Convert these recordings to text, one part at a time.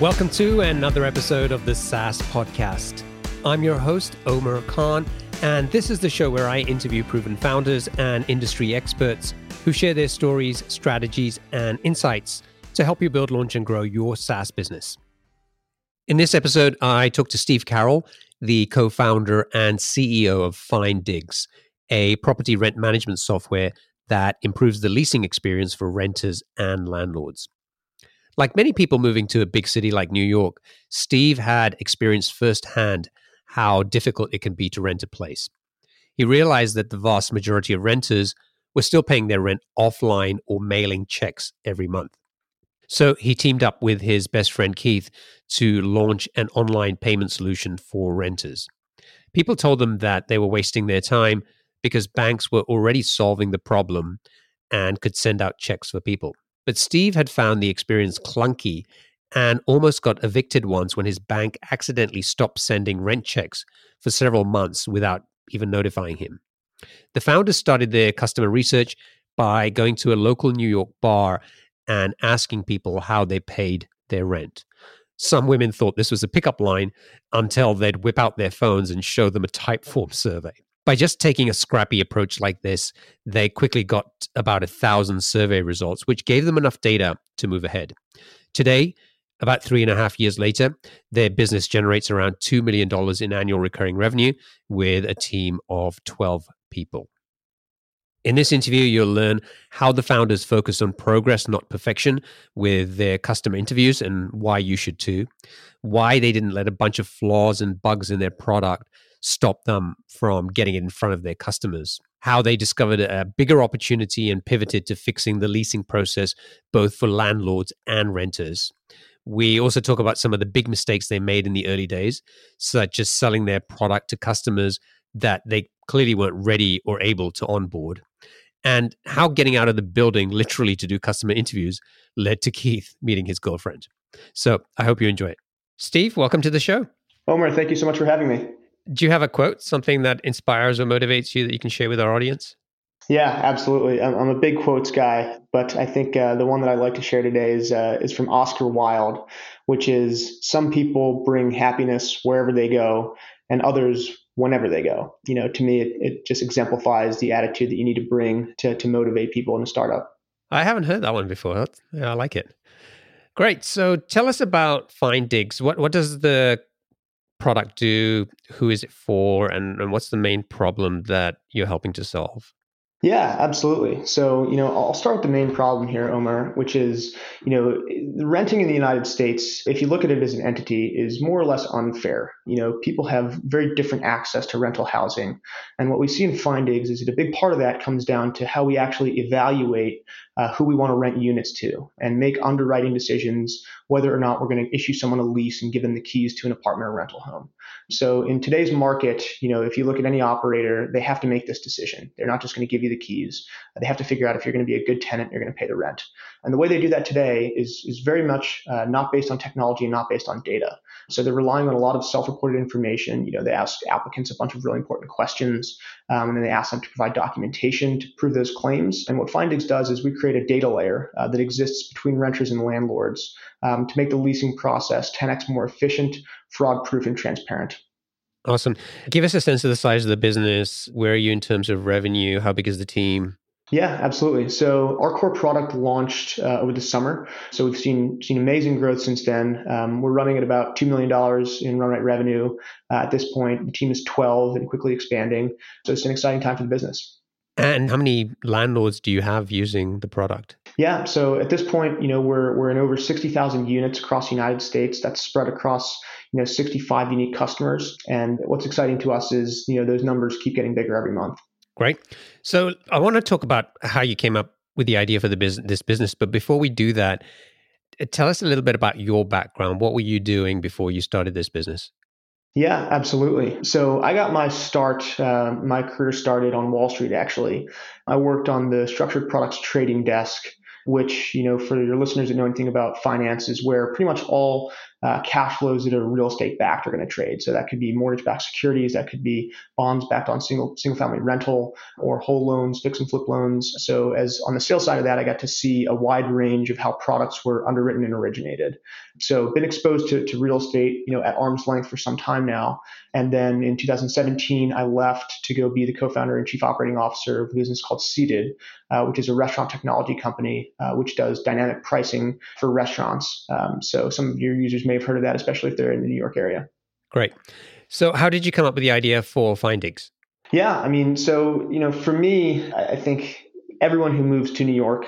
Welcome to another episode of the SaaS Podcast. I'm your host, Omer Khan, and this is the show where I interview proven founders and industry experts who share their stories, strategies, and insights to help you build, launch, and grow your SaaS business. In this episode, I talk to Steve Carroll, the co founder and CEO of Findigs, a property rent management software that improves the leasing experience for renters and landlords. Like many people moving to a big city like New York, Steve had experienced firsthand how difficult it can be to rent a place. He realized that the vast majority of renters were still paying their rent offline or mailing checks every month. So he teamed up with his best friend Keith to launch an online payment solution for renters. People told them that they were wasting their time because banks were already solving the problem and could send out checks for people. But Steve had found the experience clunky and almost got evicted once when his bank accidentally stopped sending rent checks for several months without even notifying him. The founders started their customer research by going to a local New York bar and asking people how they paid their rent. Some women thought this was a pickup line until they'd whip out their phones and show them a Typeform survey. By just taking a scrappy approach like this, they quickly got about a thousand survey results, which gave them enough data to move ahead. Today, about three and a half years later, their business generates around $2 million in annual recurring revenue with a team of 12 people. In this interview, you'll learn how the founders focus on progress, not perfection, with their customer interviews and why you should too. Why they didn't let a bunch of flaws and bugs in their product stop them from getting it in front of their customers. How they discovered a bigger opportunity and pivoted to fixing the leasing process, both for landlords and renters. We also talk about some of the big mistakes they made in the early days, such as selling their product to customers that they clearly weren't ready or able to onboard, and how getting out of the building literally to do customer interviews led to Keith meeting his girlfriend. So I hope you enjoy it. Steve, welcome to the show. Omer, thank you so much for having me do you have a quote, something that inspires or motivates you that you can share with our audience? Yeah, absolutely. I'm, I'm a big quotes guy, but I think uh, the one that I'd like to share today is uh, is from Oscar Wilde, which is some people bring happiness wherever they go, and others whenever they go. You know, to me, it, it just exemplifies the attitude that you need to bring to to motivate people in a startup. I haven't heard that one before. Yeah, I like it. Great. So tell us about Findigs. What what does the product do? Who is it for? And, and what's the main problem that you're helping to solve? Yeah, absolutely. So, you know, I'll start with the main problem here, Omer, which is, you know, renting in the United States, if you look at it as an entity, is more or less unfair. You know, people have very different access to rental housing. And what we see in Findigs is that a big part of that comes down to how we actually evaluate uh, who we want to rent units to and make underwriting decisions whether or not we're going to issue someone a lease and give them the keys to an apartment or rental home. So in today's market, you know, if you look at any operator, they have to make this decision. They're not just going to give you the keys. They have to figure out if you're going to be a good tenant, you're going to pay the rent. And the way they do that today is is very much uh, not based on technology and not based on data. So they're relying on a lot of self-reported information. You know, they ask applicants a bunch of really important questions, um, and then they ask them to provide documentation to prove those claims. And what Findigs does is we create a data layer uh, that exists between renters and landlords um, to make the leasing process 10x more efficient, fraud-proof, and transparent. Awesome. Give us a sense of the size of the business. Where are you in terms of revenue? How big is the team? Yeah, absolutely. So our core product launched uh, over the summer. So we've seen seen amazing growth since then. Um, we're running at about two million dollars in run rate revenue uh, at this point. The team is twelve and quickly expanding. So it's an exciting time for the business. And how many landlords do you have using the product? Yeah, so at this point, you know, we're we're in over sixty thousand units across the United States. That's spread across you know 65 unique customers. And what's exciting to us is you know those numbers keep getting bigger every month. Great. So I want to talk about how you came up with the idea for the business, this business. But before we do that, tell us a little bit about your background. What were you doing before you started this business? Yeah, absolutely. So I got my start, uh, my career started on Wall Street, actually. I worked on the structured products trading desk, which, you know, for your listeners that know anything about finance, is where pretty much all uh, cash flows that are real estate backed are going to trade. So that could be mortgage backed securities, that could be bonds backed on single single family rental or whole loans, fix and flip loans. So as on the sales side of that, I got to see a wide range of how products were underwritten and originated. So been exposed to, to real estate, you know, at arm's length for some time now. And then in 2017, I left to go be the co-founder and chief operating officer of a business called Seated, uh, which is a restaurant technology company uh, which does dynamic pricing for restaurants. Um, so some of your users may have heard of that, especially if they're in the New York area. Great. So how did you come up with the idea for Findigs? Yeah, I mean, so you know, for me, I think everyone who moves to New York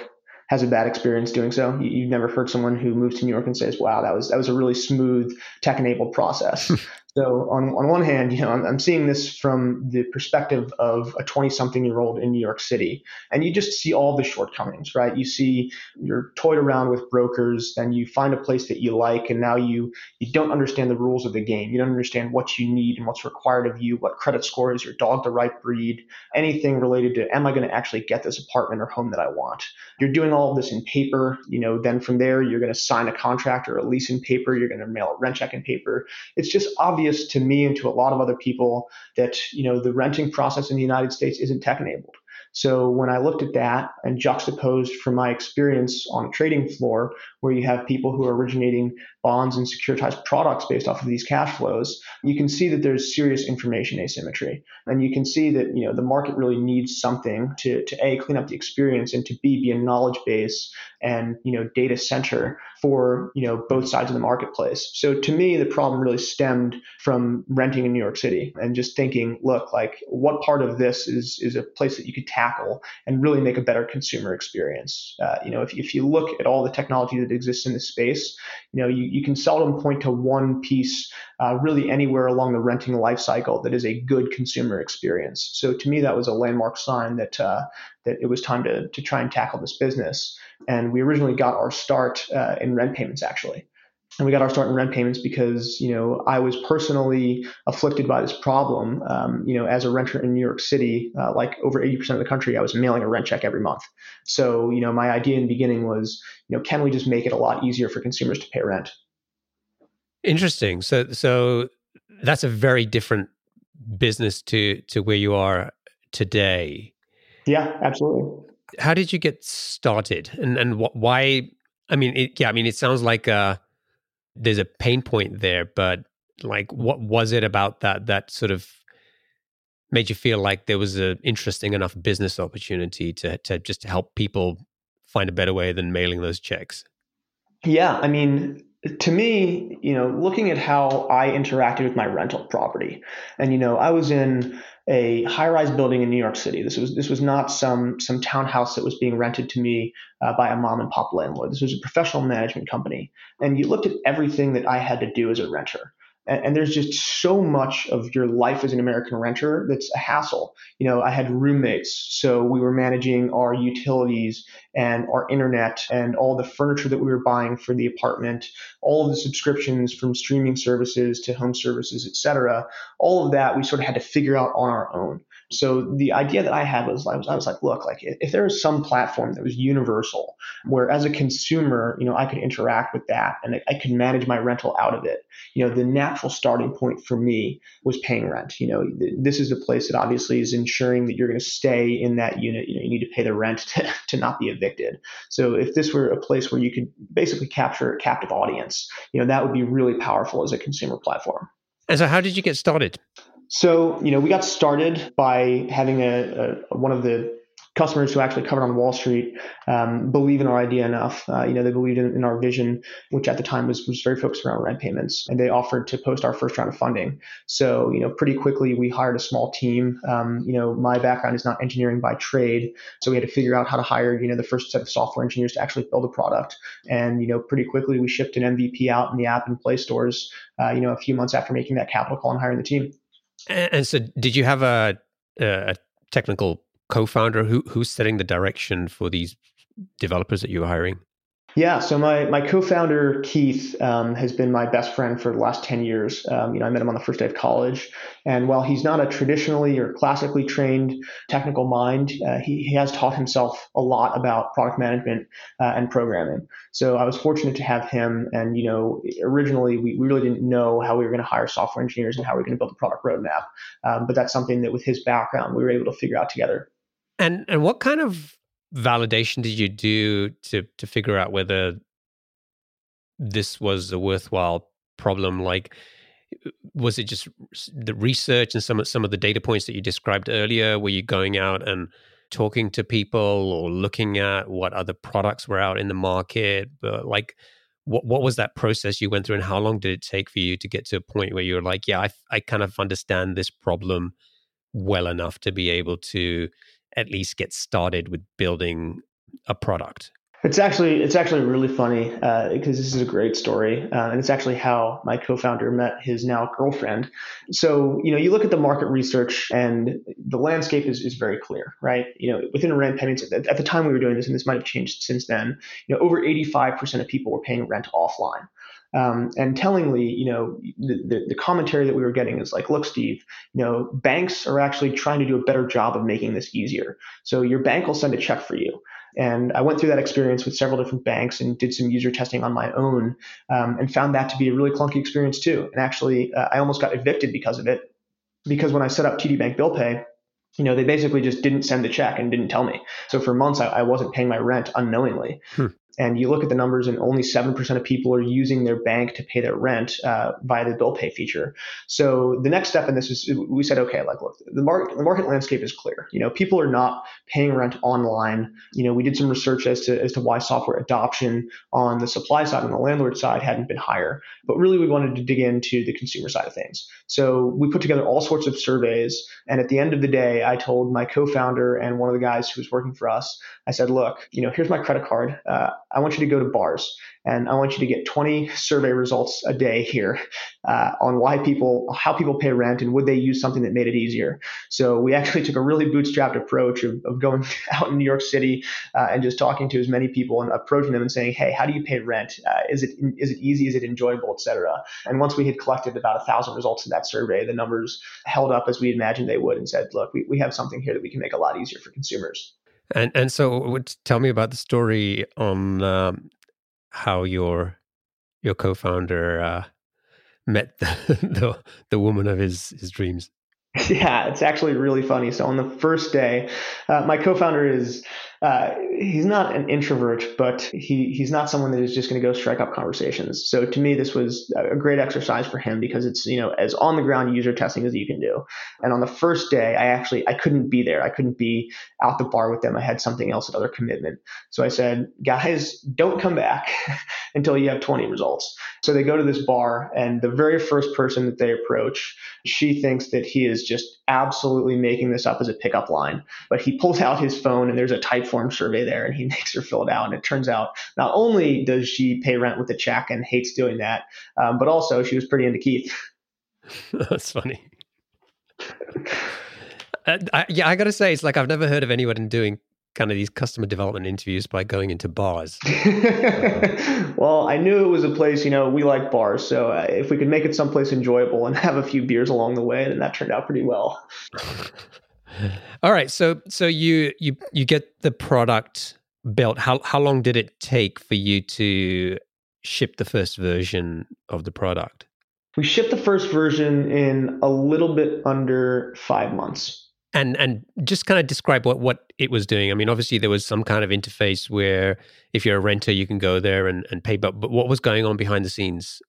has a bad experience doing so. You, have never heard someone who moves to New York and says, "Wow, that was that was a really smooth tech-enabled process." So on, on one hand, you know, I'm, I'm seeing this from the perspective of a 20 something year old in New York City. And you just see all the shortcomings, right? You see you're toyed around with brokers, then you find a place that you like, and now you you don't understand the rules of the game. You don't understand what you need and what's required of you, what credit score is your dog the right breed, anything related to am I going to actually get this apartment or home that I want. You're doing all of this in paper, you know, then from there you're going to sign a contract or a lease in paper, you're going to mail a rent check in paper. It's just obvious obvious to me and to a lot of other people that you know the renting process in the United States isn't tech enabled. So when I looked at that and juxtaposed from my experience on a trading floor, where you have people who are originating bonds and securitized products based off of these cash flows, you can see that there's serious information asymmetry. And you can see that you know the market really needs something to, to A, clean up the experience and to B, be a knowledge base and you know data center for you know both sides of the marketplace. So to me, the problem really stemmed from renting in New York City and just thinking, look, like what part of this is is a place that you could tackle and really make a better consumer experience. Uh, you know, if, if you look at all the technology that exists in the space, you know, you, you can seldom point to one piece uh, really anywhere along the renting life cycle that is a good consumer experience. So to me, that was a landmark sign that uh, that it was time to to try and tackle this business. And we originally got our start uh, in rent payments actually. And we got our start in rent payments because, you know, I was personally afflicted by this problem. Um, you know, as a renter in New York City, uh, like over 80% of the country, I was mailing a rent check every month. So, you know, my idea in the beginning was, you know, can we just make it a lot easier for consumers to pay rent? Interesting. So, so that's a very different business to to where you are today. Yeah, absolutely. How did you get started, and and wh- why? I mean, it, yeah, I mean, it sounds like uh, there's a pain point there, but like, what was it about that that sort of made you feel like there was an interesting enough business opportunity to to just help people find a better way than mailing those checks? Yeah, I mean, to me, you know, looking at how I interacted with my rental property, and you know, I was in a high-rise building in New York City. This was this was not some some townhouse that was being rented to me uh, by a mom and pop landlord. This was a professional management company, and you looked at everything that I had to do as a renter and, and, there's just so much of your life as an American renter that's a hassle. You know, I had roommates, so we were managing our utilities and our internet and all the furniture that we were buying for the apartment, all of the subscriptions from streaming services to home services, et cetera. All of that we sort of had to figure out on our own. So the idea that I had was I was, I was like, look, like if there was some platform that was universal, where as a consumer, you know, I could interact with that and I, I could manage my rental out of it. You know, the natural starting point for me was paying rent. You know, th- this is a place that obviously is ensuring that you're going to stay in that unit. You know, you need to pay the rent to, to not be evicted. So if this were a place where you could basically capture a captive audience, you know, that would be really powerful as a consumer platform. And so, how did you get started? So, you know, we got started by having a, a one of the customers who actually covered on Wall Street um, believe in our idea enough. Uh, you know, they believed in, in, our vision, which at the time was, was very focused around rent payments, and they offered to post our first round of funding. So, you know, pretty quickly we hired a small team. Um, you know, my background is not engineering by trade, so we had to figure out how to hire, you know, the first set of software engineers to actually build a product. And you know, pretty quickly we shipped an MVP out in the app and Play stores. Uh, you know, a few months after making that capital call and hiring the team. And so, did you have a, a technical co-founder who who's setting the direction for these developers that you were hiring? Yeah, so my my co-founder Keith um, has been my best friend for the last ten years. Um, you know, I met him on the first day of college, and while he's not a traditionally or classically trained technical mind, uh, he he has taught himself a lot about product management uh, and programming. So I was fortunate to have him. And you know, originally we, we really didn't know how we were going to hire software engineers and how we were going to build a product roadmap. Um, but that's something that with his background we were able to figure out together. And and what kind of validation did you do to to figure out whether this was a worthwhile problem? Like, uh, was it just the research and some of some of the data points that you described earlier? Were you going out and talking to people or looking at what other products were out in the market? But like, what what was that process you went through, and how long did it take for you to get to a point where you were like, yeah, I I kind of understand this problem well enough to be able to at least get started with building a product? It's actually it's actually really funny because uh, this is a great story, uh, and it's actually how my co-founder met his now girlfriend. So you know, you look at the market research, and the landscape is, is very clear, right? You know, within rent payments at, at the time we were doing this, and this might have changed since then. You know, over 85% of people were paying rent offline. Um, and tellingly, you know, the, the, the, commentary that we were getting is like, look, Steve, you know, banks are actually trying to do a better job of making this easier. So your bank will send a check for you. And I went through that experience with several different banks and did some user testing on my own um, and found that to be a really clunky experience too. And actually, uh, I almost got evicted because of it. Because when I set up TD Bank Bill Pay, you know, they basically just didn't send the check and didn't tell me. So for months, I, I wasn't paying my rent unknowingly. Hmm and you look at the numbers and only 7% of people are using their bank to pay their rent uh, via the bill pay feature. So the next step in this is we said okay like look the market the market landscape is clear. You know people are not paying rent online. You know we did some research as to as to why software adoption on the supply side and the landlord side hadn't been higher but really we wanted to dig into the consumer side of things. So we put together all sorts of surveys and at the end of the day i told my co-founder and one of the guys who was working for us i said look you know here's my credit card. Uh, I want you to go to bars and I want you to get 20 survey results a day here uh, on why people, how people pay rent and would they use something that made it easier. So we actually took a really bootstrapped approach of, of going out in New York City uh, and just talking to as many people and approaching them and saying, hey, how do you pay rent? Uh, is it is it easy? Is it enjoyable, et cetera? And once we had collected about a thousand results in that survey, the numbers held up as we imagined they would and said, look, we, we have something here that we can make a lot easier for consumers. And and so, tell me about the story on um, how your your co-founder uh, met the, the the woman of his his dreams. Yeah, it's actually really funny. So on the first day, uh, my co-founder is uh, he's not an introvert, but he he's not someone that is just going to go strike up conversations. So to me, this was a great exercise for him because it's you know as on the ground user testing as you can do. And on the first day, I actually I couldn't be there. I couldn't be out the bar with them. I had something else, another commitment. So I said, guys, don't come back until you have 20 results. So they go to this bar, and the very first person that they approach, she thinks that he is just absolutely making this up as a pickup line. But he pulls out his phone, and there's a type form survey there and he makes her fill it out. And it turns out not only does she pay rent with a check and hates doing that, um, but also she was pretty into Keith. That's funny. uh, I, yeah, I got to say, it's like I've never heard of anyone doing kind of these customer development interviews by going into bars? well, I knew it was a place, you know, we like bars. So uh, if we could make it someplace enjoyable and have a few beers along the way, then that turned out pretty well. All right, so so you you you get the product built. How how long did it take for you to ship the first version of the product? We shipped the first version in a little bit under five months. And and just kind of describe what what it was doing. I mean, obviously there was some kind of interface where if you're a renter, you can go there and, and pay. But but what was going on behind the scenes?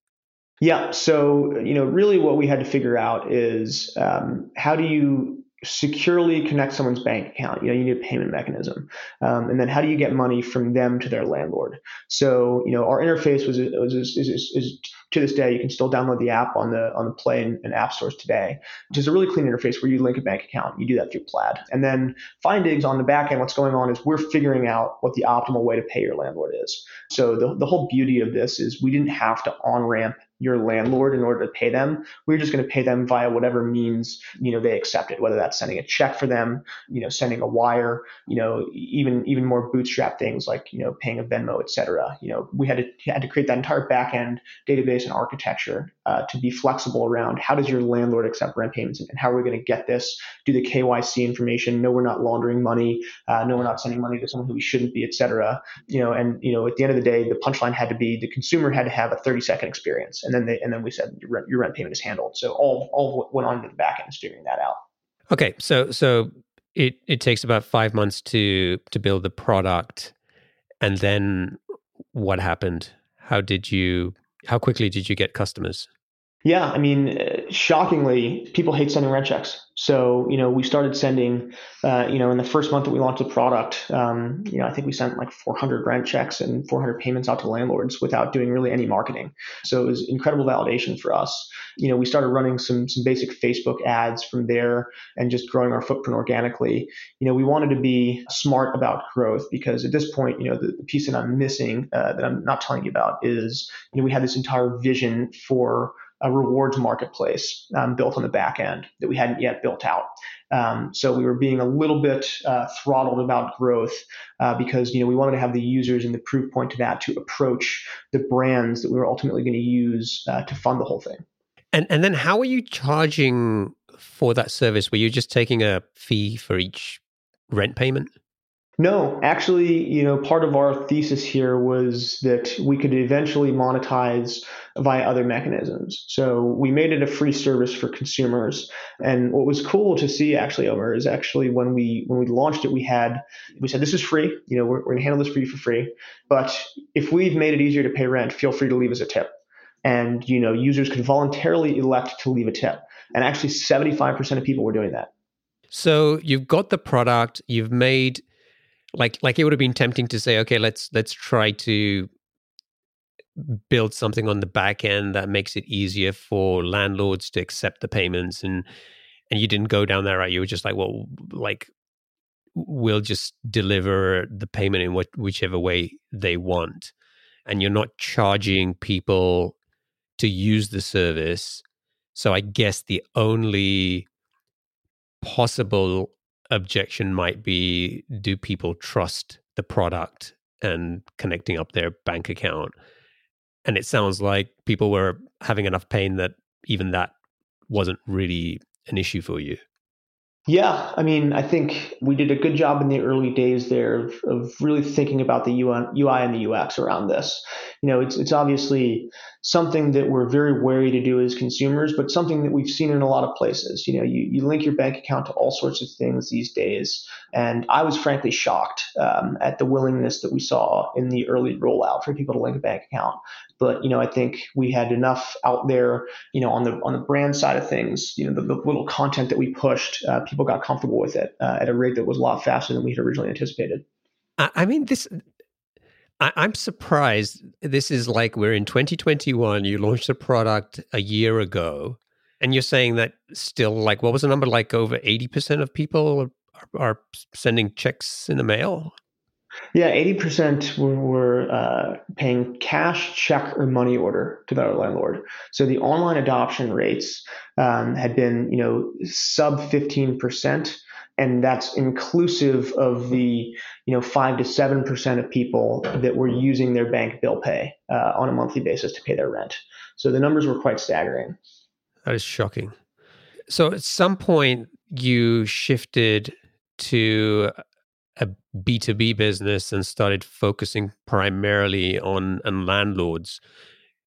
Yeah. So you know, really, what we had to figure out is um, how do you securely connect someone's bank account. You know, you need a payment mechanism, um, and then how do you get money from them to their landlord? So, you know, our interface was, was is, is, is, to this day you can still download the app on the on the Play and, and, App stores today, which is a really clean interface where you link a bank account. You do that through Plaid, and then Findigs on the back end. What's going on is we're figuring out what the optimal way to pay your landlord is. So the the whole beauty of this is we didn't have to on ramp your landlord in order to pay them. We're just going to pay them via whatever means, you know, they accepted, whether that's sending a check for them, you know, sending a wire, you know, even even more bootstrap things like, you know, paying a Venmo, et cetera. You know, we had to had to create that entire backend database and architecture uh, to be flexible around how does your landlord accept rent payments and how are we going to get this, do the KYC information, no, we're not laundering money, uh, no, we're not sending money to someone who we shouldn't be, et cetera. You know, and, you know, at the end of the day, the punchline had to be the consumer had to have a 30 second experience. And then they, and then we said your rent, your rent payment is handled. So all, all went on to the back end is figuring that out. Okay. So, so it, it takes about five months to, to build the product. And then what happened? How did you, how quickly did you get customers? Yeah, I mean, uh, shockingly, people hate sending rent checks. So, you know, we started sending, uh, you know, in the first month that we launched the product, um, you know, I think we sent like 400 rent checks and 400 payments out to landlords without doing really any marketing. So it was incredible validation for us. You know, we started running some some basic Facebook ads from there and just growing our footprint organically. You know, we wanted to be smart about growth because at this point, you know, the, the piece that I'm missing uh, that I'm not telling you about is, you know, we had this entire vision for a rewards marketplace um, built on the back end that we hadn't yet built out. Um, so we were being a little bit uh, throttled about growth uh, because you know we wanted to have the users and the proof point to that to approach the brands that we were ultimately going to use uh, to fund the whole thing. And and then how are you charging for that service? Were you just taking a fee for each rent payment? No, actually, you know, part of our thesis here was that we could eventually monetize via other mechanisms. So we made it a free service for consumers. And what was cool to see actually, Omer, is actually when we when we launched it, we had we said this is free. You know, we're, we're gonna handle this for you for free. But if we've made it easier to pay rent, feel free to leave us a tip. And you know, users could voluntarily elect to leave a tip. And actually, 75% of people were doing that. So you've got the product, you've made like like it would have been tempting to say okay let's let's try to build something on the back end that makes it easier for landlords to accept the payments and and you didn't go down that right you were just like well like we'll just deliver the payment in what whichever way they want and you're not charging people to use the service. So i guess the only possible objection might be do people trust the product and connecting up their bank account? And it sounds like people were having enough pain that even that wasn't really an issue for you. Yeah, I mean, I think we did a good job in the early days there of, of really thinking about the UI, and the UX around this. You know, it's it's obviously something that we're very wary to do as consumers, but something that we've seen in a lot of places. You know, you, you link your bank account to all sorts of things these days, and I was frankly shocked um, at the willingness that we saw in the early rollout for people to link a bank account. But you know, I think we had enough out there, you know, on the on the brand side of things. You know, the, the little content that we pushed, uh, people got comfortable with it uh, at a rate that was a lot faster than we had originally anticipated. I mean, this. I, I'm surprised. This is like we're in 2021. You launched a product a year ago, and you're saying that still, like, what was the number? Like over 80% of people are, are sending checks in the mail. Yeah, 80% were, were uh, paying cash, check, or money order to their landlord. So the online adoption rates um, had been, you know, sub 15%. And that's inclusive of the, you know, five to seven percent of people that were using their bank bill pay uh, on a monthly basis to pay their rent. So the numbers were quite staggering. That is shocking. So at some point, you shifted to B2B business and started focusing primarily on, landlords.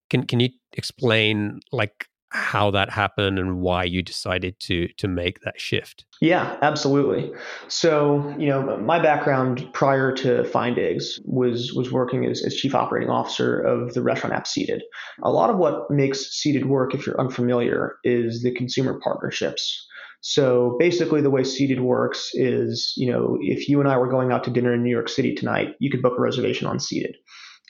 Can can you explain like how that happened and why you decided to to make that shift? Yeah, absolutely. So, you know, my background prior to Findigs was was working as, as chief operating officer of the restaurant app Seated. A lot of what makes Seated work, if you're unfamiliar, is the consumer partnerships. So basically, the way Seated works is, you know, if you and I were going out to dinner in New York City tonight, you could book a reservation on Seated.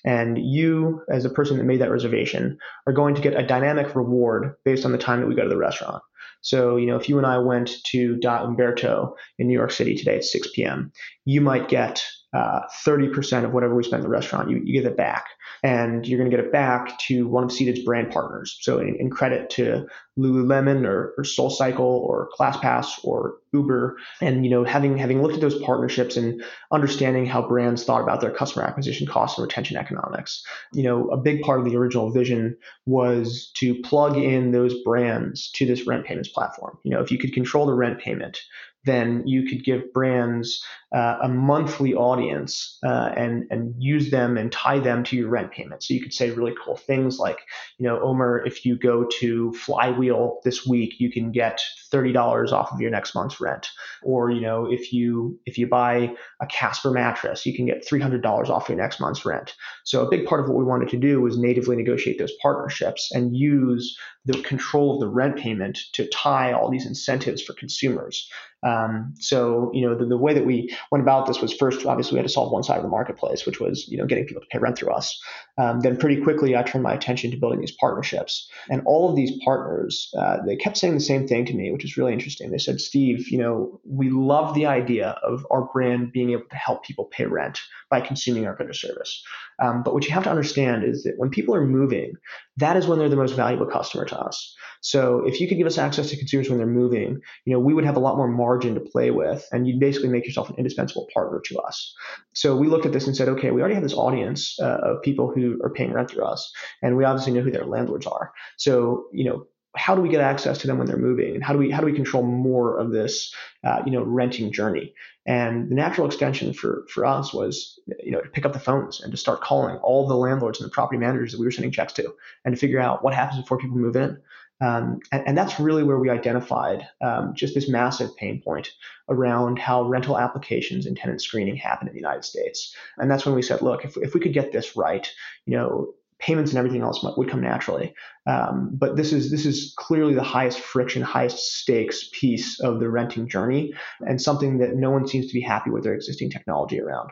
And you, as a person that made that reservation, are going to get a dynamic reward based on the time that we go to the restaurant. So, you know, if you and I went to Da Umberto in New York City today at 6 p.m., you might get uh, 30% of whatever we spend in the restaurant, you, you get it back. And you're going to get it back to one of Seated's brand partners. So in, in credit to Lululemon or, or SoulCycle or ClassPass or Uber. And, you know, having, having looked at those partnerships and understanding how brands thought about their customer acquisition costs and retention economics, you know, a big part of the original vision was to plug in those brands to this rent payments platform. You know, if you could control the rent payment, then you could give brands uh, a monthly audience uh, and and use them and tie them to your rent payment. So you could say really cool things like, you know, Omer, if you go to Flywheel this week, you can get thirty dollars off of your next month's rent. Or you know, if you if you buy a Casper mattress, you can get three hundred dollars off your next month's rent. So a big part of what we wanted to do was natively negotiate those partnerships and use the control of the rent payment to tie all these incentives for consumers. Um, so, you know, the, the way that we went about this was first, obviously, we had to solve one side of the marketplace, which was, you know, getting people to pay rent through us. Um, then pretty quickly, I turned my attention to building these partnerships. And all of these partners, uh, they kept saying the same thing to me, which is really interesting. They said, Steve, you know, we love the idea of our brand being able to help people pay rent by consuming our good or service. Um, but what you have to understand is that when people are moving, that is when they're the most valuable customer to us. So if you could give us access to consumers when they're moving, you know, we would have a lot more margin to play with, and you'd basically make yourself an indispensable partner to us. So we looked at this and said, okay, we already have this audience uh, of people who are paying rent through us, and we obviously know who their landlords are. So you know, how do we get access to them when they're moving? And how do we how do we control more of this uh, you know renting journey? And the natural extension for for us was you know to pick up the phones and to start calling all the landlords and the property managers that we were sending checks to and to figure out what happens before people move in. Um, and, and, that's really where we identified um, just this massive pain point around how rental applications and tenant screening happen in the United States. And that's when we said, look, if, if we could get this right, you know, payments and everything else would come naturally. Um, but this is this is clearly the highest friction, highest stakes piece of the renting journey, and something that no one seems to be happy with their existing technology around.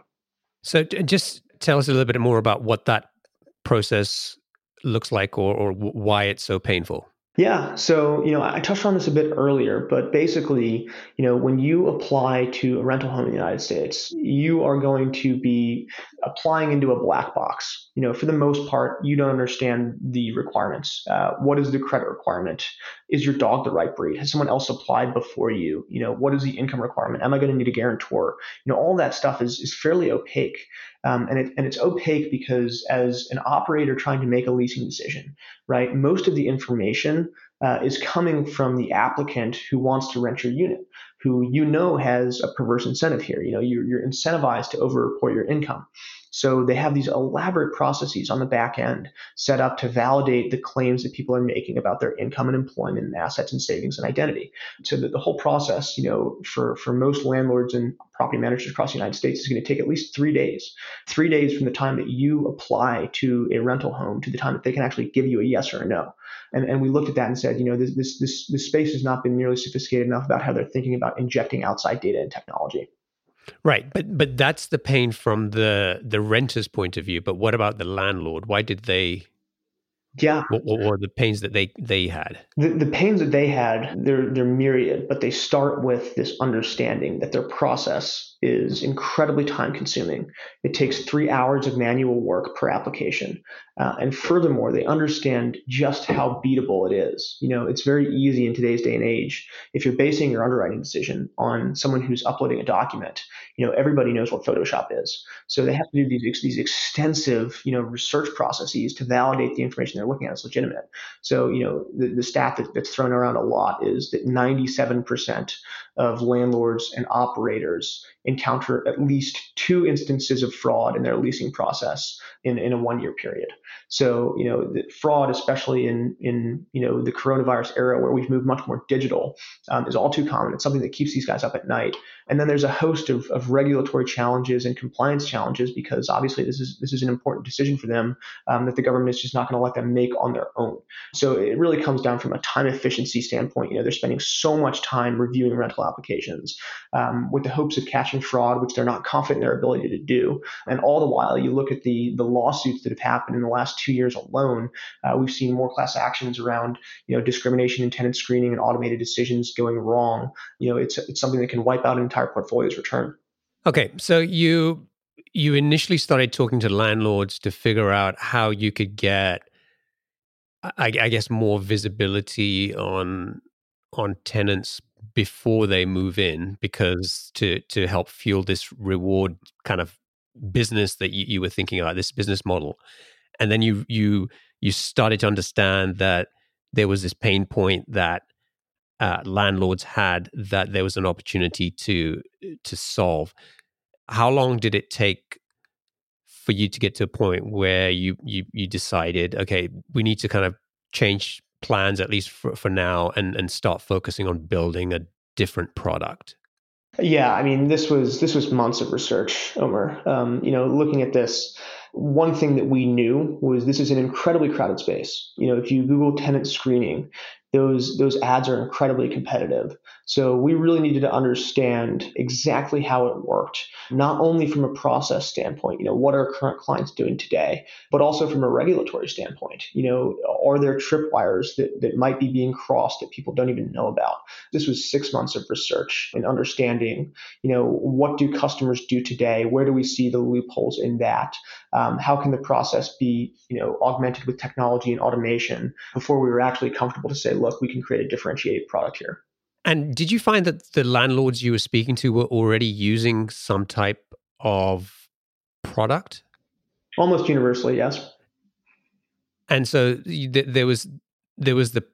So, just tell us a little bit more about what that process looks like, or, or why it's so painful. Yeah. So, you know, I touched on this a bit earlier, but basically, you know, when you apply to a rental home in the United States, you are going to be applying into a black box. You know, for the most part, you don't understand the requirements. Uh, what is the credit requirement? Is your dog the right breed? Has someone else applied before you? You know, what is the income requirement? Am I going to need a guarantor? You know, all that stuff is, is fairly opaque. Um, and, it, and it's opaque because as an operator trying to make a leasing decision, right, most of the information uh, is coming from the applicant who wants to rent your unit, who you know has a perverse incentive here. You know, you're, you're incentivized to overreport your income. So they have these elaborate processes on the back end set up to validate the claims that people are making about their income and employment and assets and savings and identity. So that the whole process, you know, for, for most landlords and property managers across the United States is going to take at least three days. Three days from the time that you apply to a rental home to the time that they can actually give you a yes or a no. And, and we looked at that and said, you know, this, this, this, this space has not been nearly sophisticated enough about how they're thinking about injecting outside data and technology. Right, but but that's the pain from the the renter's point of view. But what about the landlord? Why did they? Yeah, what, what were the pains that they they had? The, the pains that they had, they're they're myriad, but they start with this understanding that their process is incredibly time consuming. It takes three hours of manual work per application. Uh, and furthermore, they understand just how beatable it is. You know, it's very easy in today's day and age. If you're basing your underwriting decision on someone who's uploading a document, you know, everybody knows what Photoshop is. So they have to do these, these extensive, you know, research processes to validate the information they're looking at is legitimate. So, you know, the, the stat that, that's thrown around a lot is that 97% of landlords and operators encounter at least two instances of fraud in their leasing process in, in a one year period. So, you know, fraud, especially in, in, you know, the coronavirus era where we've moved much more digital, um, is all too common. It's something that keeps these guys up at night. And then there's a host of, of regulatory challenges and compliance challenges because obviously this is, this is an important decision for them um, that the government is just not going to let them make on their own. So it really comes down from a time efficiency standpoint. You know, they're spending so much time reviewing rental applications um, with the hopes of catching fraud, which they're not confident in their ability to do. And all the while, you look at the, the lawsuits that have happened in the last two years alone, uh, we've seen more class actions around, you know, discrimination in tenant screening and automated decisions going wrong. You know, it's, it's something that can wipe out an entire portfolio's return. Okay, so you you initially started talking to landlords to figure out how you could get, I, I guess, more visibility on on tenants before they move in, because to to help fuel this reward kind of business that you, you were thinking about, this business model, and then you you you started to understand that there was this pain point that uh, landlords had that there was an opportunity to to solve. How long did it take for you to get to a point where you you you decided, okay, we need to kind of change plans at least for, for now and and start focusing on building a different product? Yeah, I mean, this was this was months of research, Omer. Um, you know, looking at this, one thing that we knew was this is an incredibly crowded space. You know, if you Google tenant screening, those those ads are incredibly competitive. So we really needed to understand exactly how it worked, not only from a process standpoint, you know, what are current clients doing today, but also from a regulatory standpoint. You know, are there tripwires that, that might be being crossed that people don't even know about? This was six months of research and understanding, you know, what do customers do today? Where do we see the loopholes in that? Um, how can the process be, you know, augmented with technology and automation before we were actually comfortable to say, look, we can create a differentiated product here. And did you find that the landlords you were speaking to were already using some type of product? Almost universally, yes. And so there was there was the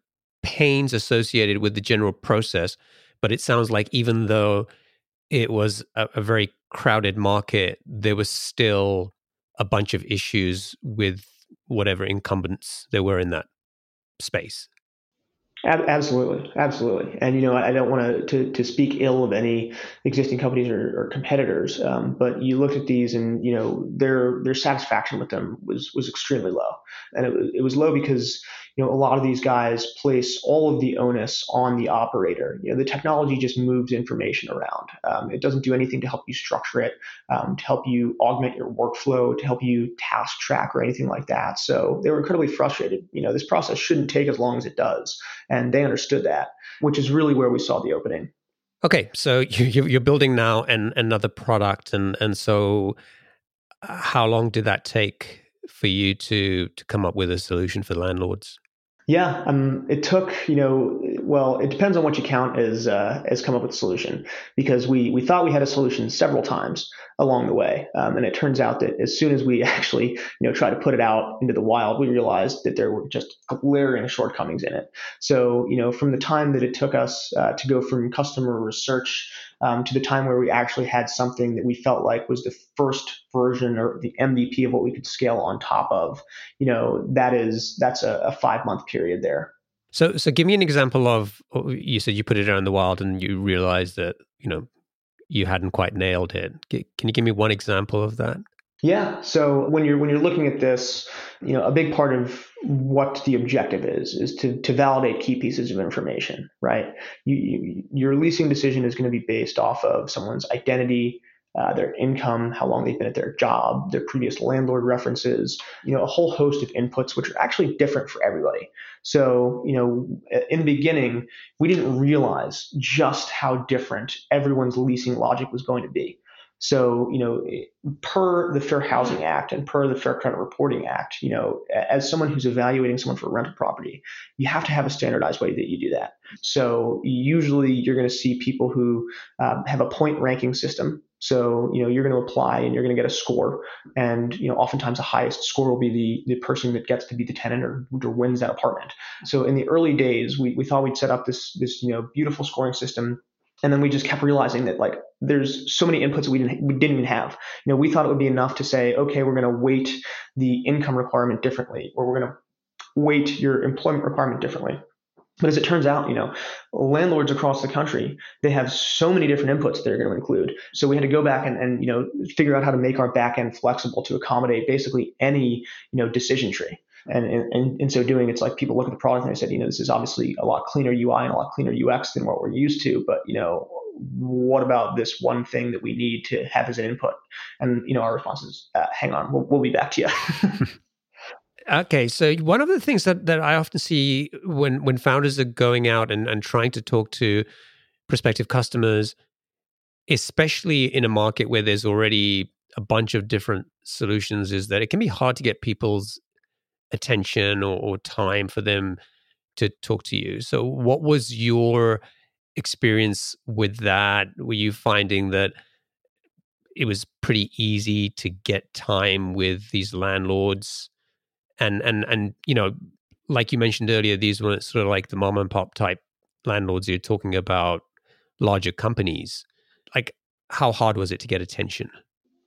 pains associated with the general process, but it sounds like even though it was a, a very crowded market, there was still a bunch of issues with whatever incumbents there were in that space. Absolutely, absolutely, and you know I don't want to to speak ill of any existing companies or, or competitors, um, but you looked at these and you know their their satisfaction with them was was extremely low, and it it was low because you know, a lot of these guys place all of the onus on the operator. You know, the technology just moves information around. Um, it doesn't do anything to help you structure it, um, to help you augment your workflow, to help you task track or anything like that. So they were incredibly frustrated. You know, this process shouldn't take as long as it does, and they understood that, which is really where we saw the opening. Okay, so you, are building now an, another product, and and so uh, how long did that take for you to to come up with a solution for landlords? Yeah, um, it took you know, well, it depends on what you count as uh, as come up with a solution because we we thought we had a solution several times along the way, um, and it turns out that as soon as we actually you know try to put it out into the wild, we realized that there were just glaring shortcomings in it. So you know, from the time that it took us uh, to go from customer research um, to the time where we actually had something that we felt like was the first version or the MVP of what we could scale on top of, you know, that is that's a, a five month period there. So, so give me an example of uh, you said you put it out in the wild and you realized that you know you hadn't quite nailed it. Can you give me one example of that? Yeah. So when you're when you're looking at this, you know, a big part of what the objective is is to to validate key pieces of information, right? You, you, your leasing decision is going to be based off of someone's identity, uh, their income, how long they've been at their job, their previous landlord references, you know, a whole host of inputs which are actually different for everybody. So, you know, in the beginning, we didn't realize just how different everyone's leasing logic was going to be. So, you know, per the Fair Housing Act and per the Fair Credit Reporting Act, you know, as someone who's evaluating someone for rental property, you have to have a standardized way that you do that. So, usually you're going to see people who um, have a point ranking system. So, you know, you're going to apply and you're going to get a score. And, you know, oftentimes the highest score will be the, the person that gets to be the tenant or, or wins that apartment. So, in the early days, we, we thought we'd set up this, this, you know, beautiful scoring system and then we just kept realizing that like there's so many inputs we didn't we didn't even have. You know, we thought it would be enough to say, okay, we're going to weight the income requirement differently, or we're going to weight your employment requirement differently. But as it turns out, you know, landlords across the country, they have so many different inputs they're going to include. So we had to go back and, and you know figure out how to make our back end flexible to accommodate basically any you know decision tree. And, in so doing, it's like people look at the product and they said, you know, this is obviously a lot cleaner UI and a lot cleaner UX than what we're used to. But you know, what about this one thing that we need to have as an input? And you know, our response is, uh, hang on, we'll, we'll be back to you. okay, so one of the things that, that I often see when when founders are going out and, and trying to talk to prospective customers, especially in a market where there's already a bunch of different solutions is that it can be hard to get people's attention or, or time for them to talk to you. So, what was your experience with that? Were you finding that it was pretty easy to get time with these landlords? And and and you know, like you mentioned earlier, these were sort of like the mom and pop type landlords. You're talking about larger companies. Like, how hard was it to get attention?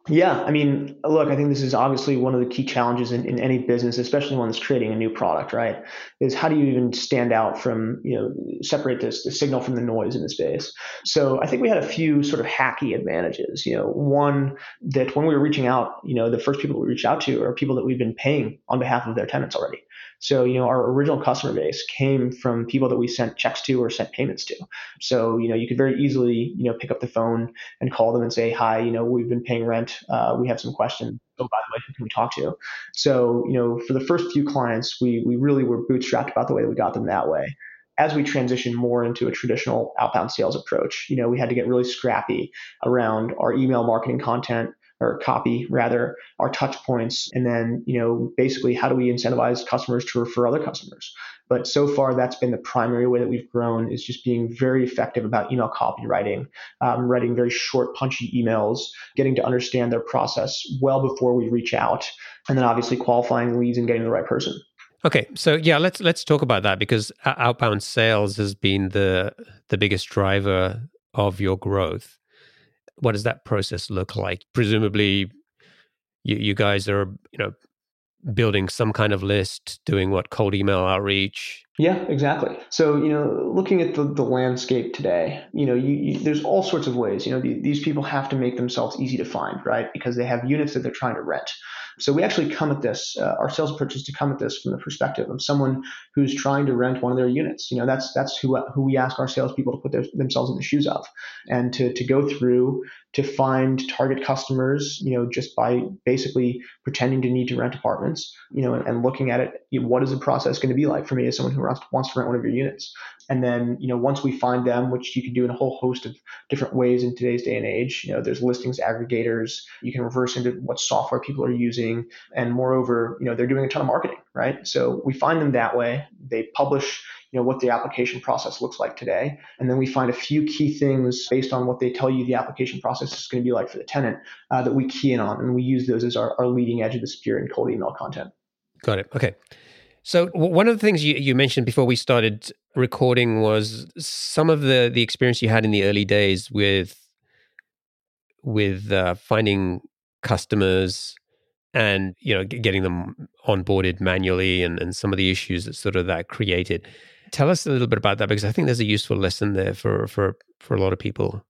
Yeah, I mean, look, I think this is obviously one of the key challenges in, in any business, especially one that's creating a new product, right? Is how do you even stand out from, you know, separate this the signal from the noise in the space? So I think we had a few sort of hacky advantages. You know, one that when we were reaching out, you know, the first people we reached out to are people that we've been paying on behalf of their tenants already. So, you know, our original customer base came from people that we sent checks to or sent payments to. So, you know, you could very easily, you know, pick up the phone and call them and say, hi, you know, we've been paying rent. Uh, we have some questions. Oh, by the way, who can we talk to? So, you know, for the first few clients, we, we really were bootstrapped about the way that we got them that way as we transitioned more into a traditional outbound sales approach, you know, we had to get really scrappy around our email marketing content, or copy rather our touch points. And then you know basically how do we incentivize customers to refer other customers? But so far that's been the primary way that we've grown is just being very effective about email copywriting um, writing very short punchy emails getting to understand their process well before we reach out and then obviously qualifying leads and getting the right person. Okay, so yeah, let's let's talk about that because outbound sales has been the the biggest driver of your growth what does that process look like? Presumably, you, you guys are you know building some kind of list, doing what cold email outreach. Yeah, exactly. So you know, looking at the, the landscape today, you know, you, you, there's all sorts of ways. You know, the, these people have to make themselves easy to find, right? Because they have units that they're trying to rent. So we actually come at this, uh, our sales approach is to come at this from the perspective of someone who's trying to rent one of their units. You know, that's that's who who we ask our salespeople to put their, themselves in the shoes of, and to to go through to find target customers. You know, just by basically pretending to need to rent apartments. You know, and, and looking at it, you know, what is the process going to be like for me as someone who wants to rent one of your units? And then, you know, once we find them, which you can do in a whole host of different ways in today's day and age, you know, there's listings aggregators. You can reverse into what software people are using. And moreover, you know, they're doing a ton of marketing, right? So we find them that way. They publish, you know, what the application process looks like today. And then we find a few key things based on what they tell you the application process is going to be like for the tenant uh, that we key in on. And we use those as our, our leading edge of the spear in cold email content. Got it. Okay. So one of the things you, you mentioned before we started recording was some of the the experience you had in the early days with with uh, finding customers and you know getting them onboarded manually and, and some of the issues that sort of that created. Tell us a little bit about that because I think there's a useful lesson there for for for a lot of people.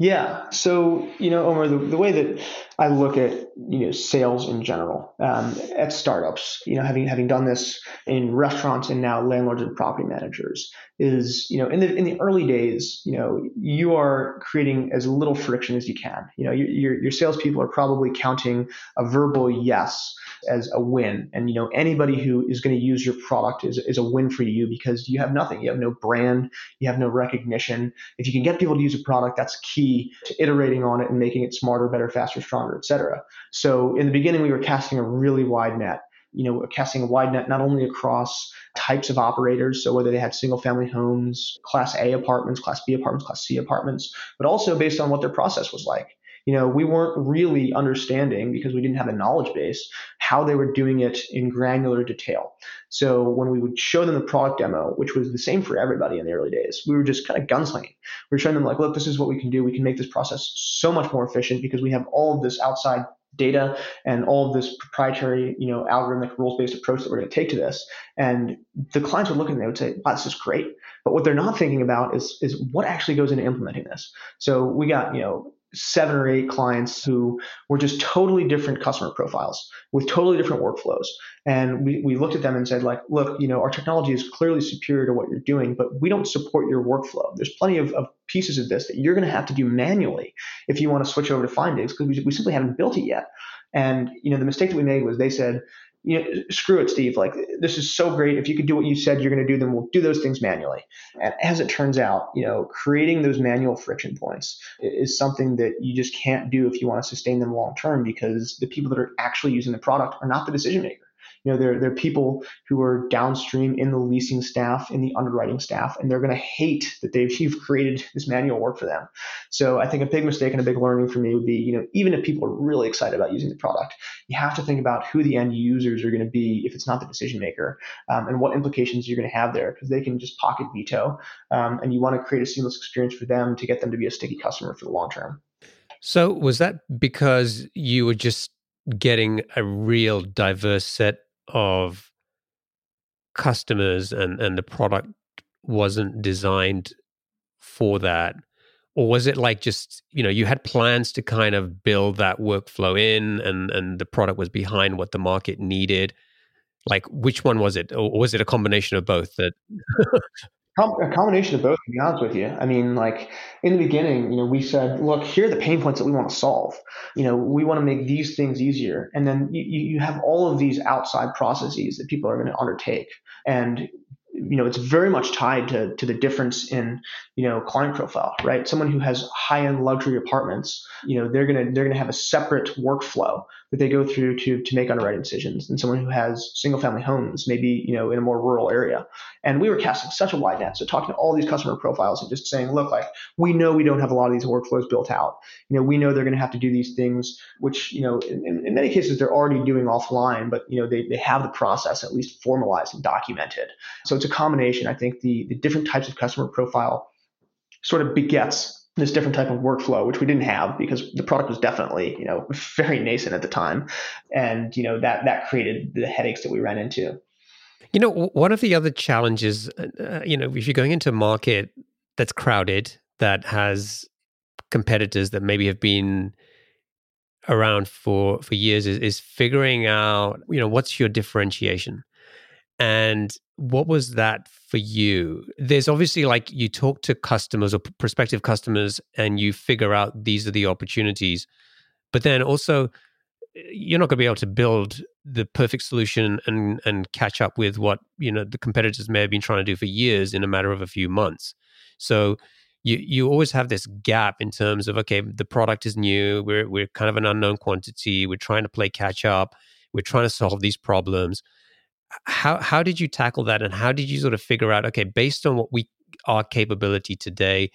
Yeah. So, you know, Omer, the, the way that I look at, you know, sales in general um, at startups, you know, having having done this in restaurants and now landlords and property managers is, you know, in the in the early days, you know, you are creating as little friction as you can. You know, your your, salespeople are probably counting a verbal yes as a win. And you know, anybody who is going to use your product is, is a win for you because you have nothing. You have no brand, you have no recognition. If you can get people to use a product, that's key to iterating on it and making it smarter, better, faster, stronger, etc. So in the beginning, we were casting a really wide net you know, casting a wide net not only across types of operators, so whether they had single family homes, class A apartments, class B apartments, class C apartments, but also based on what their process was like you know, we weren't really understanding because we didn't have a knowledge base how they were doing it in granular detail. So when we would show them the product demo, which was the same for everybody in the early days, we were just kind of gunslinging. We were showing them like, look, this is what we can do. We can make this process so much more efficient because we have all of this outside data and all of this proprietary, you know, algorithmic rules-based approach that we're going to take to this. And the clients would look and they would say, wow, this is great. But what they're not thinking about is is what actually goes into implementing this. So we got, you know, seven or eight clients who were just totally different customer profiles with totally different workflows. And we, we looked at them and said, like, look, you know, our technology is clearly superior to what you're doing, but we don't support your workflow. There's plenty of, of pieces of this that you're going to have to do manually if you want to switch over to Findigs because we, we simply haven't built it yet. And, you know, the mistake that we made was they said, you know, screw it, Steve. Like this is so great. If you could do what you said you're going to do, then we'll do those things manually. And as it turns out, you know, creating those manual friction points is something that you just can't do if you want to sustain them long term because the people that are actually using the product are not the decision maker. You know, there, are people who are downstream in the leasing staff, in the underwriting staff, and they're going to hate that they've you've created this manual work for them. So I think a big mistake and a big learning for me would be, you know, even if people are really excited about using the product, you have to think about who the end users are going to be if it's not the decision maker, um, and what implications you're going to have there because they can just pocket veto, um, and you want to create a seamless experience for them to get them to be a sticky customer for the long term. So was that because you were just getting a real diverse set of customers and and the product wasn't designed for that? Or was it like just you know you had plans to kind of build that workflow in and and the product was behind what the market needed? Like which one was it? Or was it a combination of both that a combination of both to be honest with you. I mean like in the beginning you know we said look here are the pain points that we want to solve. You know we want to make these things easier. And then you, you have all of these outside processes that people are going to undertake. And you know it's very much tied to to the difference in you know client profile right? Someone who has high end luxury apartments you know they're going to they're going to have a separate workflow that they go through to to make underwriting decisions. And someone who has single family homes maybe you know in a more rural area. And we were casting such a wide net. So talking to all these customer profiles and just saying look like we know we don't have a lot of these workflows built out. You know we know they're going to have to do these things which you know in, in many cases they're already doing offline but you know they, they have the process at least formalized and documented. So it's a combination. I think the the different types of customer profile sort of begets this different type of workflow, which we didn't have because the product was definitely, you know, very nascent at the time, and you know that that created the headaches that we ran into. You know, one of the other challenges, uh, uh, you know, if you're going into a market that's crowded, that has competitors that maybe have been around for for years, is, is figuring out, you know, what's your differentiation. And what was that for you? There's obviously like you talk to customers or prospective customers and you figure out these are the opportunities. But then also, eh, you're not going to be able to build the perfect solution and and catch up with what you know the competitors may have been trying to do for years in a matter of a few months. So you you always have this gap in terms of okay, the product is new, we're we're kind of an unknown quantity, we're trying to play catch up, we're trying to solve these problems how how did you tackle that and how did you sort of figure out okay based on what we our capability today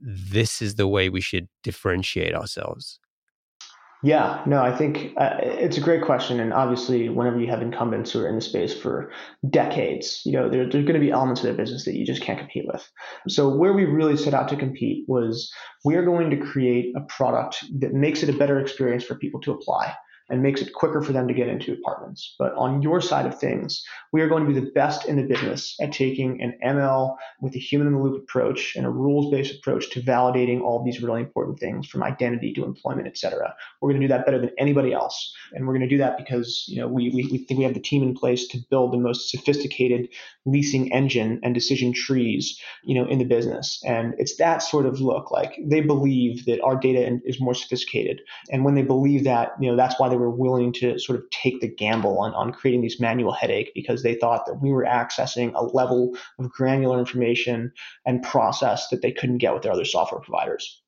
this is the way we should differentiate ourselves? Yeah no i think uh, it's a great question and obviously whenever you have incumbents who are in the space for decades you know there, there's going to be elements of their business that you just can't compete with. So where we really set out to compete was we are going to create a product that makes it a better experience for people to apply and makes it quicker for them to get into apartments. But on your side of things, we are going to be the best in the business at taking an ML with a human in the loop approach and a rules based approach to validating all these really important things from identity to employment, et cetera. We're going to do that better than anybody else. And we're going to do that because you know we, we, we think we have the team in place to build the most sophisticated leasing engine and decision trees you know in the business. And it's that sort of look like they believe that our data is more sophisticated. And when they believe that, you know, that's why they were willing to sort of take the gamble on, on creating these manual headache because they thought that we were accessing a level of granular information and process that they couldn't get with their other software providers.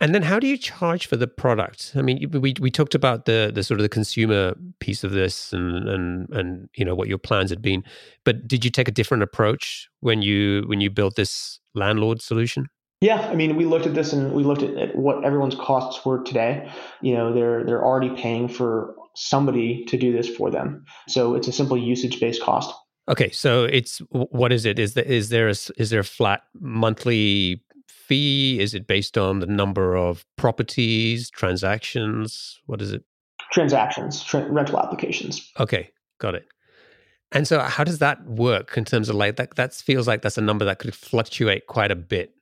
And then how do you charge for the product? I mean, we we talked about the the sort of the consumer piece of this and and and you know what your plans had been, but did you take a different approach when you when you built this landlord solution? Yeah, I mean, we looked at this and we looked at, at, what everyone's costs were today. You know, they're they're already paying for somebody to do this for them, so it's a simple usage based cost. Okay, so it's what is it? Is there is there a, is there a flat monthly fee? Is it based on the number of properties, transactions? What is it? Transactions, tra- rental applications. Okay, got it. And so, how does that work in terms of like that? That feels like that's a number that could fluctuate quite a bit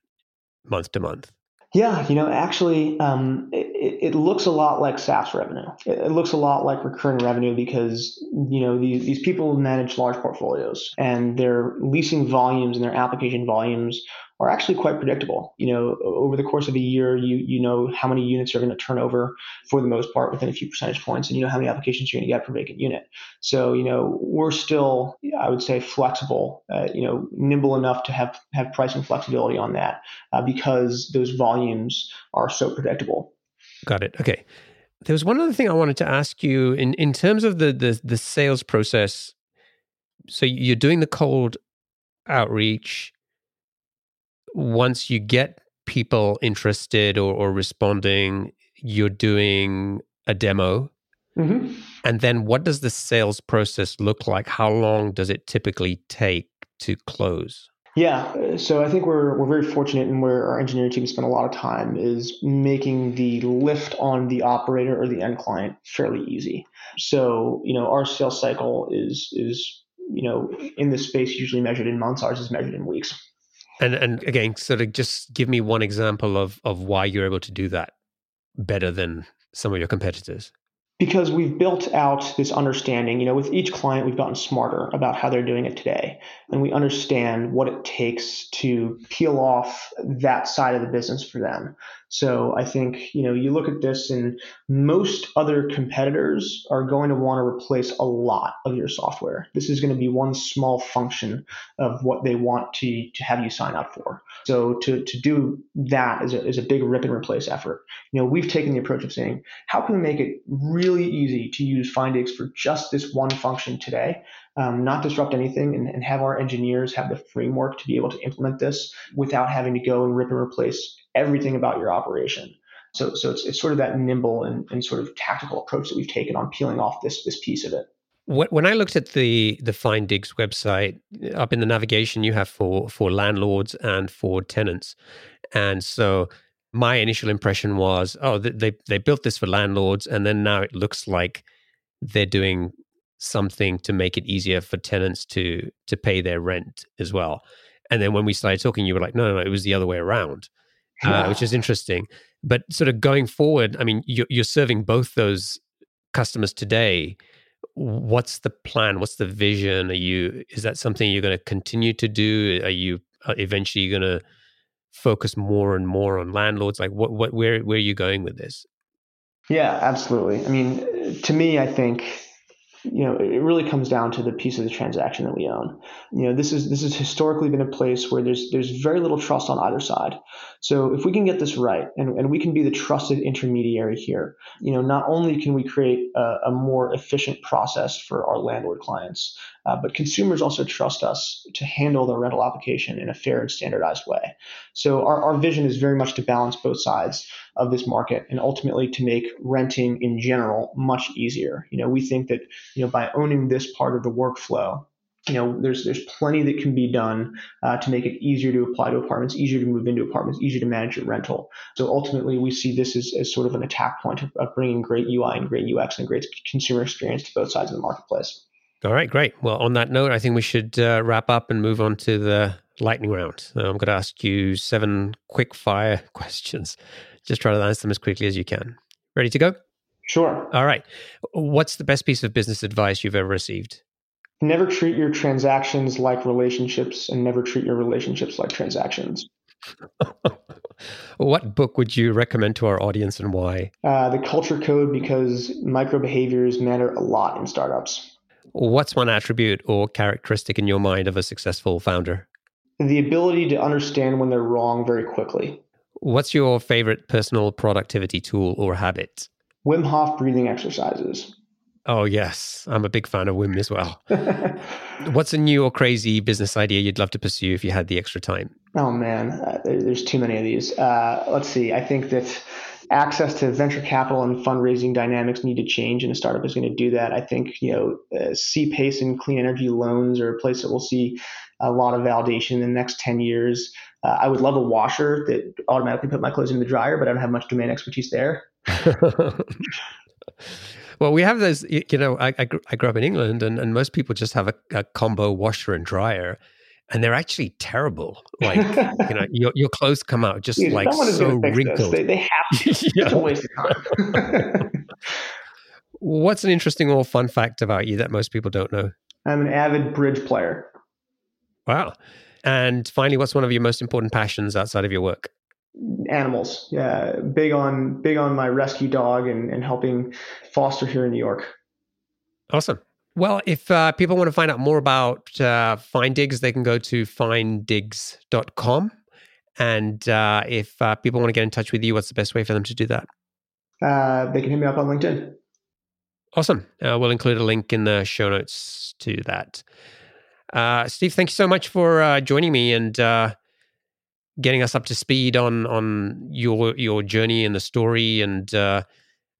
month to month? Yeah, you know, actually, um, it, it, looks a lot like SaaS revenue. It, looks a lot like recurring revenue because you know these these people manage large portfolios and their leasing volumes and their application volumes are actually quite predictable. You know, over the course of a year, you you know how many units are going to turn over for the most part within a few percentage points, and you know how many applications you're going to get per vacant unit. So you know we're still, I would say, flexible. Uh, you know, nimble enough to have have pricing flexibility on that uh, because those volumes are so predictable. Got it. Okay. There was one other thing I wanted to ask you in in terms of the the, the sales process. So you're doing the cold outreach. Once you get people interested or, or responding, you're doing a demo. Mm-hmm. And then what does the sales process look like? How long does it typically take to close? Yeah, so I think we're we're very fortunate in where our engineering team spent a lot of time is making the lift on the operator or the end client fairly easy. So you know our sales cycle is is you know in this space usually measured in months. Ours is measured in weeks. And and again, sort of just give me one example of of why you're able to do that better than some of your competitors. Because we've built out this understanding you know with each client we've gotten smarter about how they're doing it today. And we understand what it takes to peel off that side of the business for them so I think, you know, you look at this and most other competitors are going to want to replace a lot of your software. This is going to be one small function of what they want to, to have you sign up for. So to, to do that is a, is a big rip and replace effort. You know, we've taken the approach of saying, how can we make it really easy to use Findigs for just this one function today? Um, not disrupt anything and, and, have our engineers have the framework to be able to implement this without having to go and rip and replace everything about your operation. So, so it's, it's sort of that nimble and, and sort of tactical approach that we've taken on peeling off this this piece of it. When I looked at the the Findigs website, up in the navigation you have for for landlords and for tenants, and so my initial impression was, oh, they they built this for landlords, and then now it looks like they're doing something to make it easier for tenants to to pay their rent as well. And then when we started talking, you were like, no, no, no it was the other way around uh, which is interesting. But sort of going forward, I mean, you're, you're serving both those customers today. What's the plan? What's the vision? Are you is that something you're going to continue to do? Are you uh, eventually going to focus more and more on landlords? Like, what, what, where, where are you going with this? Yeah, absolutely. I mean, to me, I think you know, it really comes down to the piece of the transaction that we own. You know, this is this has historically been a place where there's there's very little trust on either side. So if we can get this right and, and we can be the trusted intermediary here, you know, not only can we create a, a more efficient process for our landlord clients, uh, but consumers also trust us to handle the rental application in a fair and standardized way. So our, our vision is very much to balance both sides of this market and ultimately to make renting in general much easier. You know, we think that, you know, by owning this part of the workflow, you know, there's there's plenty that can be done uh, to make it easier to apply to apartments, easier to move into apartments, easier to manage your rental. So ultimately, we see this as, as sort of an attack point of, of bringing great UI and great UX and great consumer experience to both sides of the marketplace. All right, great. Well, on that note, I think we should uh, wrap up and move on to the lightning round. I'm going to ask you seven quick fire questions. Just try to answer them as quickly as you can. Ready to go? Sure. All right. What's the best piece of business advice you've ever received? Never treat your transactions like relationships and never treat your relationships like transactions. what book would you recommend to our audience and why? Uh, the Culture Code, because micro behaviors matter a lot in startups. What's one attribute or characteristic in your mind of a successful founder? The ability to understand when they're wrong very quickly. What's your favorite personal productivity tool or habit? Wim Hof breathing exercises. Oh, yes. I'm a big fan of Wim as well. What's a new or crazy business idea you'd love to pursue if you had the extra time? Oh, man. Uh, there's too many of these. Uh, let's see. I think that access to venture capital and fundraising dynamics need to change, and a startup is going to do that. I think you know, uh, C-PACE and clean energy loans are a place that we'll see a lot of validation in the next 10 years. Uh, I would love a washer that automatically put my clothes in the dryer, but I don't have much domain expertise there. well, we have those, you know, I, I, grew, I grew up in England and, and most people just have a, a combo washer and dryer and they're actually terrible. Like you know, your your clothes come out just like so wrinkled. They, they, have to. yeah. It's a waste of time. What's an interesting or fun fact about you that most people don't know? I'm an avid bridge player. Wow. And finally, what's one of your most important passions outside of your work? Animals. Yeah, big on big on my rescue dog and, and helping foster here in New York. Awesome. Well, if uh, people want to find out more about uh, Findigs, they can go to findigs.com. And uh, if uh, people want to get in touch with you, what's the best way for them to do that? Uh, they can hit me up on LinkedIn. Awesome. Uh, we'll include a link in the show notes to that. Uh, Steve, thank you so much for uh, joining me and uh, getting us up to speed on on your your journey and the story. And uh,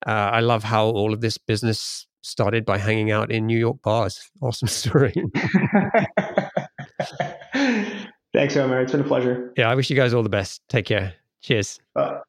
uh, I love how all of this business started by hanging out in New York bars. Awesome story. Thanks, Omer. It's been a pleasure. Yeah, I wish you guys all the best. Take care. Cheers. Bye.